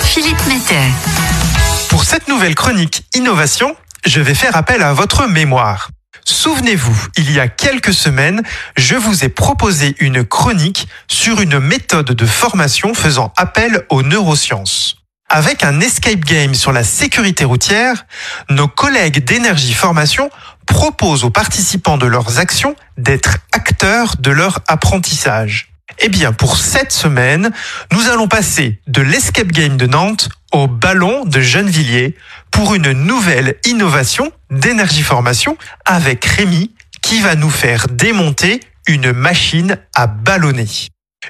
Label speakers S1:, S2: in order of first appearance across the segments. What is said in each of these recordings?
S1: Philippe Metter.
S2: Pour cette nouvelle chronique Innovation, je vais faire appel à votre mémoire. Souvenez-vous, il y a quelques semaines, je vous ai proposé une chronique sur une méthode de formation faisant appel aux neurosciences. Avec un escape game sur la sécurité routière, nos collègues d'énergie formation proposent aux participants de leurs actions d'être acteurs de leur apprentissage. Eh bien, pour cette semaine, nous allons passer de l'escape game de Nantes au ballon de Gennevilliers pour une nouvelle innovation d'énergie formation avec Rémi qui va nous faire démonter une machine à ballonner.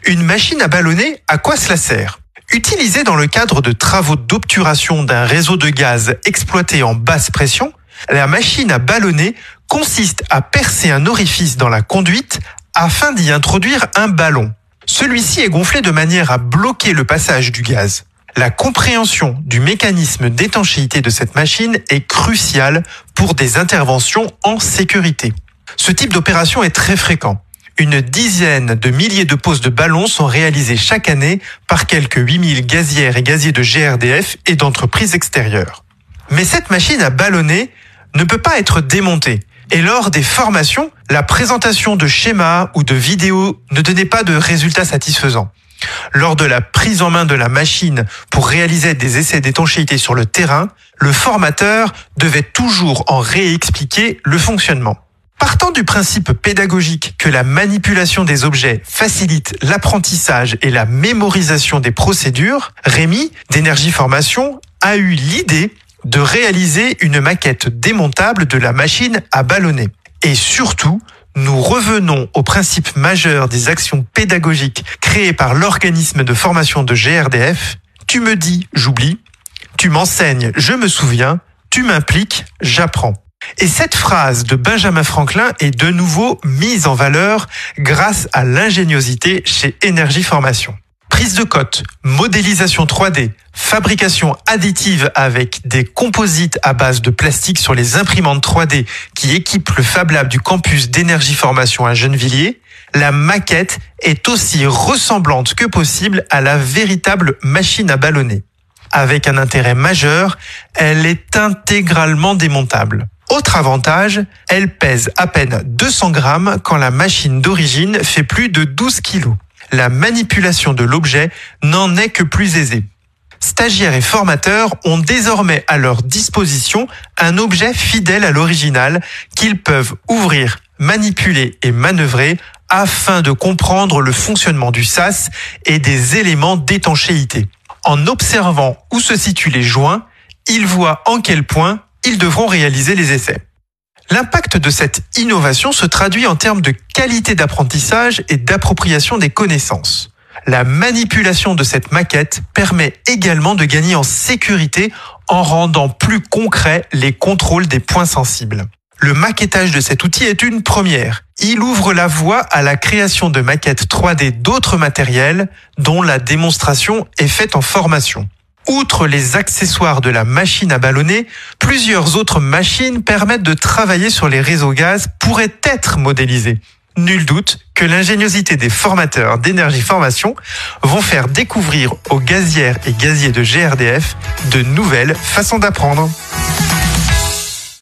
S2: Une machine à ballonner, à quoi cela sert? Utilisée dans le cadre de travaux d'obturation d'un réseau de gaz exploité en basse pression, la machine à ballonner consiste à percer un orifice dans la conduite afin d'y introduire un ballon. Celui-ci est gonflé de manière à bloquer le passage du gaz. La compréhension du mécanisme d'étanchéité de cette machine est cruciale pour des interventions en sécurité. Ce type d'opération est très fréquent. Une dizaine de milliers de poses de ballons sont réalisées chaque année par quelques 8000 gazières et gaziers de GRDF et d'entreprises extérieures. Mais cette machine à ballonner ne peut pas être démontée. Et lors des formations, la présentation de schémas ou de vidéos ne donnait pas de résultats satisfaisants. Lors de la prise en main de la machine pour réaliser des essais d'étanchéité sur le terrain, le formateur devait toujours en réexpliquer le fonctionnement. Partant du principe pédagogique que la manipulation des objets facilite l'apprentissage et la mémorisation des procédures, Rémi, d'énergie formation, a eu l'idée de réaliser une maquette démontable de la machine à ballonner. Et surtout, nous revenons au principe majeur des actions pédagogiques créées par l'organisme de formation de GRDF. Tu me dis, j'oublie. Tu m'enseignes, je me souviens. Tu m'impliques, j'apprends. Et cette phrase de Benjamin Franklin est de nouveau mise en valeur grâce à l'ingéniosité chez Énergie Formation prise de cote, modélisation 3D, fabrication additive avec des composites à base de plastique sur les imprimantes 3D qui équipent le Fab Lab du campus d'énergie formation à Gennevilliers, la maquette est aussi ressemblante que possible à la véritable machine à ballonner. Avec un intérêt majeur, elle est intégralement démontable. Autre avantage, elle pèse à peine 200 grammes quand la machine d'origine fait plus de 12 kilos la manipulation de l'objet n'en est que plus aisée. Stagiaires et formateurs ont désormais à leur disposition un objet fidèle à l'original qu'ils peuvent ouvrir, manipuler et manœuvrer afin de comprendre le fonctionnement du SAS et des éléments d'étanchéité. En observant où se situent les joints, ils voient en quel point ils devront réaliser les essais. L'impact de cette innovation se traduit en termes de qualité d'apprentissage et d'appropriation des connaissances. La manipulation de cette maquette permet également de gagner en sécurité en rendant plus concrets les contrôles des points sensibles. Le maquettage de cet outil est une première. Il ouvre la voie à la création de maquettes 3D d'autres matériels dont la démonstration est faite en formation. Outre les accessoires de la machine à ballonner, plusieurs autres machines permettent de travailler sur les réseaux gaz pourraient être modélisées. Nul doute que l'ingéniosité des formateurs d'énergie formation vont faire découvrir aux gazières et gaziers de GRDF de nouvelles façons d'apprendre.